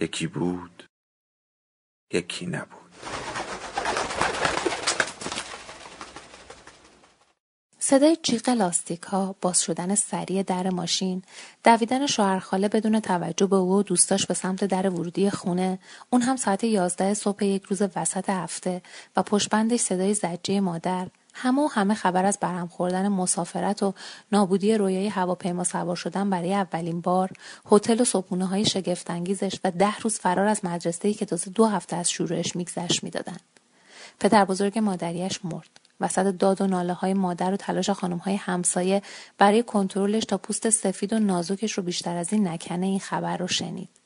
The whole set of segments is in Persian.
یکی بود یکی نبود. صدای جیغ لاستیک ها، باز شدن سریع در ماشین، دویدن شوهرخاله بدون توجه به او و دوستاش به سمت در ورودی خونه، اون هم ساعت یازده صبح یک روز وسط هفته و پشتبندش صدای زجه مادر، همه و همه خبر از برهم خوردن مسافرت و نابودی رویای هواپیما سوار شدن برای اولین بار هتل و صبحونه های شگفتانگیزش و ده روز فرار از مدرسه که تازه دو هفته از شروعش میگذشت می‌دادن. پدر بزرگ مادریش مرد. وسط داد و ناله های مادر و تلاش خانم های همسایه برای کنترلش تا پوست سفید و نازکش رو بیشتر از این نکنه این خبر رو شنید.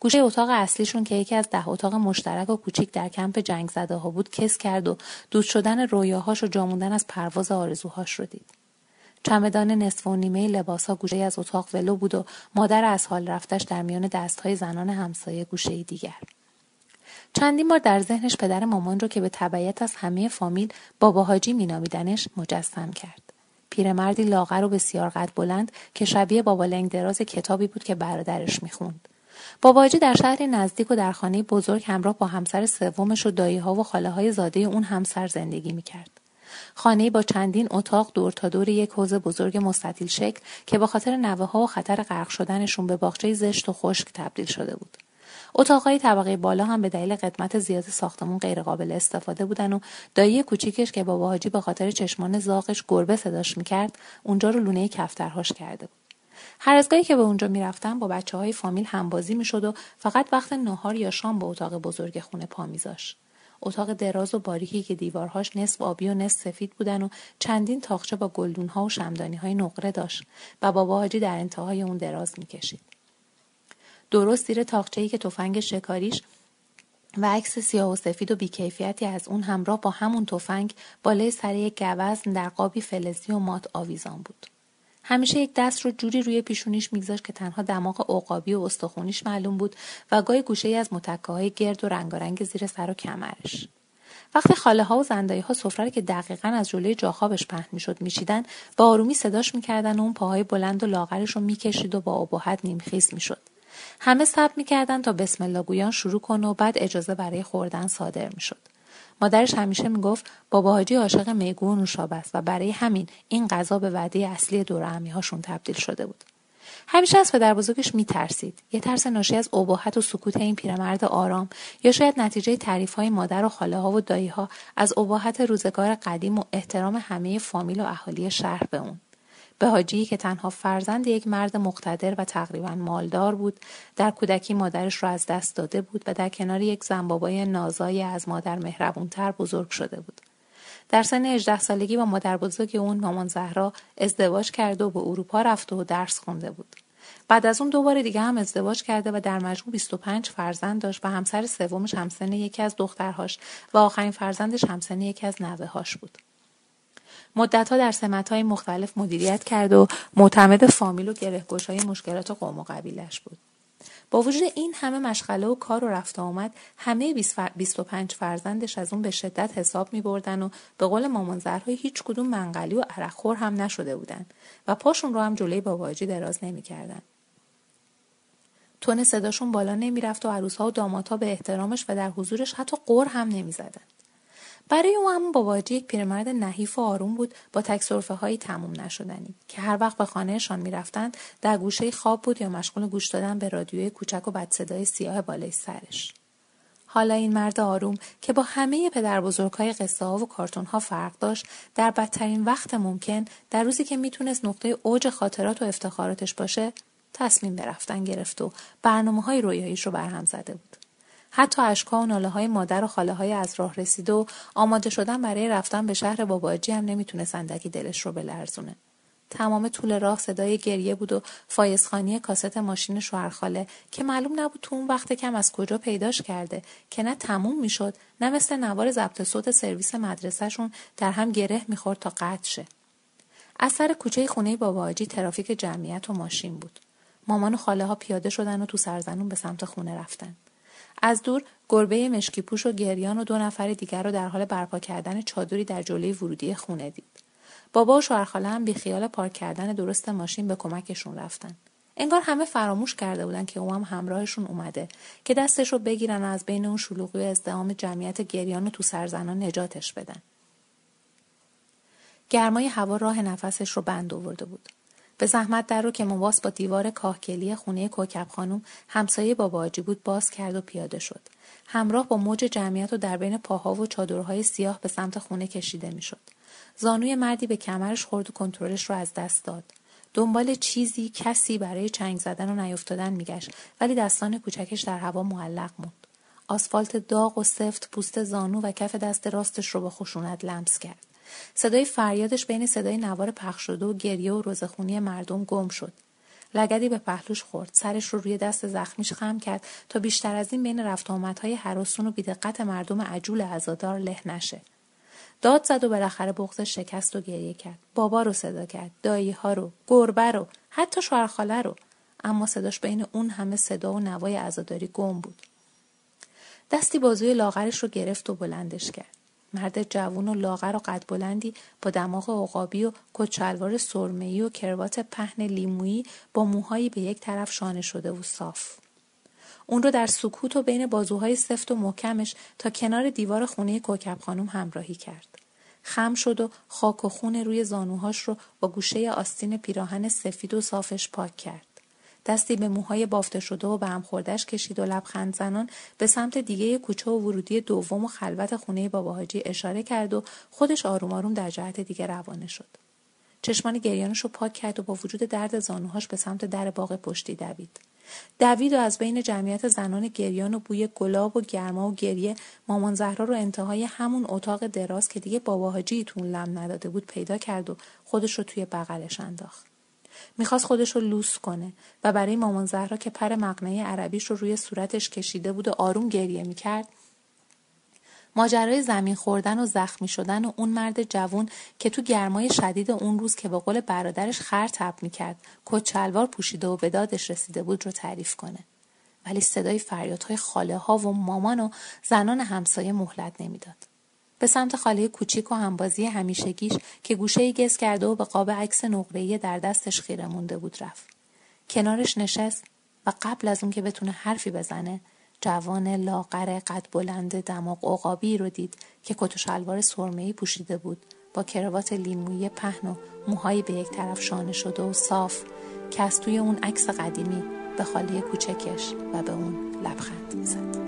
گوشه اتاق اصلیشون که یکی از ده اتاق مشترک و کوچیک در کمپ جنگ زده ها بود کس کرد و دود شدن رویاهاش و جاموندن از پرواز آرزوهاش رو دید. چمدان نصف و نیمه لباس ها گوشه از اتاق ولو بود و مادر از حال رفتش در میان دست های زنان همسایه گوشه دیگر. چندین بار در ذهنش پدر مامان رو که به تبعیت از همه فامیل بابا حاجی مینامیدنش مجسم کرد. پیرمردی لاغر و بسیار قد بلند که شبیه بابا لنگ دراز کتابی بود که برادرش می‌خوند. باباجی در شهر نزدیک و در خانه بزرگ همراه با همسر سومش و ها و خاله های زاده اون همسر زندگی می‌کرد. خانه با چندین اتاق دور تا دور یک حوز بزرگ مستطیل شکل که به خاطر نوه ها و خطر غرق شدنشون به باغچه زشت و خشک تبدیل شده بود. اتاقهای طبقه بالا هم به دلیل قدمت زیاد ساختمون غیرقابل استفاده بودن و دایی کوچیکش که بابا حاجی به خاطر چشمان زاغش گربه صداش می‌کرد اونجا رو لونه کفترهاش کرده بود. هر از که به اونجا می‌رفتم با بچه های فامیل همبازی می‌شد و فقط وقت نهار یا شام به اتاق بزرگ خونه پا میذاش. اتاق دراز و باریکی که دیوارهاش نصف آبی و نصف سفید بودن و چندین تاخچه با گلدونها و شمدانی های نقره داشت و بابا حاجی در انتهای اون دراز می‌کشید. درست زیر ای که تفنگ شکاریش و عکس سیاه و سفید و بیکیفیتی از اون همراه با همون تفنگ بالای سر یک گوزن در قابی فلزی و مات آویزان بود. همیشه یک دست رو جوری روی پیشونیش میگذاشت که تنها دماغ عقابی و استخونیش معلوم بود و گاهی گوشه ای از متکه های گرد و رنگارنگ زیر سر و کمرش. وقتی خاله ها و زندایی ها سفره که دقیقا از جلوی جاخابش پهن می‌شد میچیدن با آرومی صداش می‌کردن و اون پاهای بلند و لاغرش رو می‌کشید و با ابهت نیمخیز می‌شد همه صبر می‌کردن تا بسم الله گویان شروع کنه و بعد اجازه برای خوردن صادر می‌شد مادرش همیشه می‌گفت بابا حاجی عاشق میگو و نوشابه است و برای همین این غذا به وعده اصلی دور هاشون تبدیل شده بود. همیشه از پدر بزرگش میترسید. یه ترس ناشی از ابهت و سکوت این پیرمرد آرام یا شاید نتیجه تعریف های مادر و خاله ها و دایی ها از ابهت روزگار قدیم و احترام همه فامیل و اهالی شهر به اون. به حاجی که تنها فرزند یک مرد مقتدر و تقریبا مالدار بود در کودکی مادرش را از دست داده بود و در کنار یک زن بابای نازایی از مادر مهربونتر بزرگ شده بود در سن 18 سالگی با مادر بزرگ اون مامان زهرا ازدواج کرده و به اروپا رفته و درس خونده بود بعد از اون دوباره دیگه هم ازدواج کرده و در مجموع 25 فرزند داشت و همسر سومش همسن یکی از دخترهاش و آخرین فرزندش همسن یکی از نوه‌هاش بود. مدتها در های مختلف مدیریت کرد و معتمد فامیل و های مشکلات قوم و قبیلش بود. با وجود این همه مشغله و کار و رفت آمد همه 25 فرزندش از اون به شدت حساب می بردن و به قول مامان زرهای هیچ کدوم منقلی و عرقخور هم نشده بودن و پاشون رو هم جلوی باباجی دراز نمی کردن. تون صداشون بالا نمی رفت و عروسها و دامادها به احترامش و در حضورش حتی قر هم نمی زدن. برای او همون باباجی یک پیرمرد نحیف و آروم بود با تک هایی تموم نشدنی که هر وقت به خانهشان می‌رفتند در گوشه خواب بود یا مشغول گوش دادن به رادیوی کوچک و بد صدای سیاه بالای سرش حالا این مرد آروم که با همه پدر بزرگهای قصه ها و کارتون ها فرق داشت در بدترین وقت ممکن در روزی که می‌تونست نقطه اوج خاطرات و افتخاراتش باشه تصمیم به رفتن گرفت و برنامه های رویاییش رو برهم زده بود. حتی اشکا و ناله های مادر و خاله های از راه رسیده و آماده شدن برای رفتن به شهر باباجی هم نمی‌تونست اندکی دلش رو بلرزونه. تمام طول راه صدای گریه بود و فایزخانی کاست ماشین شوهرخاله که معلوم نبود تو اون وقت کم از کجا پیداش کرده که نه تموم می‌شد نه مثل نوار ضبط صوت سرویس مدرسهشون در هم گره می‌خورد تا قطع شه. از کوچه خونه باباجی ترافیک جمعیت و ماشین بود. مامان و خاله ها پیاده شدن و تو سرزنون به سمت خونه رفتن. از دور گربه مشکی پوش و گریان و دو نفر دیگر رو در حال برپا کردن چادری در جلوی ورودی خونه دید. بابا و شوهرخاله هم بیخیال پارک کردن درست ماشین به کمکشون رفتن. انگار همه فراموش کرده بودن که او هم همراهشون اومده که دستش رو بگیرن و از بین اون شلوغی و ازدهام جمعیت گریان و تو سرزنان نجاتش بدن. گرمای هوا راه نفسش رو بند آورده بود. به زحمت در رو که مواس با دیوار کاهگلی خونه کوکب خانم همسایه بابا آجی بود باز کرد و پیاده شد. همراه با موج جمعیت و در بین پاها و چادرهای سیاه به سمت خونه کشیده می‌شد. زانوی مردی به کمرش خورد و کنترلش رو از دست داد. دنبال چیزی کسی برای چنگ زدن و نیفتادن میگشت ولی دستان کوچکش در هوا معلق موند. آسفالت داغ و سفت پوست زانو و کف دست راستش رو با خشونت لمس کرد. صدای فریادش بین صدای نوار پخش شده و گریه و روزخونی مردم گم شد. لگدی به پهلوش خورد. سرش رو روی دست زخمیش خم کرد تا بیشتر از این بین رفت آمدهای حراسون و بیدقت مردم عجول عزادار له نشه. داد زد و بالاخره بغزش شکست و گریه کرد. بابا رو صدا کرد. دایی ها رو گربه رو حتی شوهرخاله رو. اما صداش بین اون همه صدا و نوای عزاداری گم بود. دستی بازوی لاغرش رو گرفت و بلندش کرد. مرد جوون و لاغر و قد بلندی با دماغ عقابی و کچلوار سرمه‌ای و کروات پهن لیمویی با موهایی به یک طرف شانه شده و صاف اون رو در سکوت و بین بازوهای سفت و محکمش تا کنار دیوار خونه کوکب خانم همراهی کرد. خم شد و خاک و خون روی زانوهاش رو با گوشه آستین پیراهن سفید و صافش پاک کرد. دستی به موهای بافته شده و به هم خوردش کشید و لبخند زنان به سمت دیگه کوچه و ورودی دوم و خلوت خونه باباهاجی اشاره کرد و خودش آروم آروم در جهت دیگه روانه شد. چشمان گریانش رو پاک کرد و با وجود درد زانوهاش به سمت در باغ پشتی دوید. دوید و از بین جمعیت زنان گریان و بوی گلاب و گرما و گریه مامان زهرا رو انتهای همون اتاق دراز که دیگه بابا حاجی تون لم نداده بود پیدا کرد و خودش رو توی بغلش انداخت. می‌خواست خودش رو لوس کنه و برای مامان زهرا که پر مقنعه عربیش رو روی صورتش کشیده بود و آروم گریه می‌کرد ماجرای زمین خوردن و زخمی شدن و اون مرد جوون که تو گرمای شدید اون روز که به قول برادرش خر تب می‌کرد کچلوار پوشیده و به دادش رسیده بود رو تعریف کنه. ولی صدای فریادهای خاله ها و مامان و زنان همسایه مهلت نمی‌داد. به سمت خاله کوچیک و همبازی همیشگیش که گوشه گز کرده و به قاب عکس نقره‌ای در دستش خیره مونده بود رفت کنارش نشست و قبل از اون که بتونه حرفی بزنه جوان لاغر قد بلند دماغ عقابی رو دید که کت و شلوار سرمه‌ای پوشیده بود با کروات لیمویی پهن و موهایی به یک طرف شانه شده و صاف که از توی اون عکس قدیمی به خالی کوچکش و به اون لبخند زد.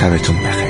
شبتون بخیر.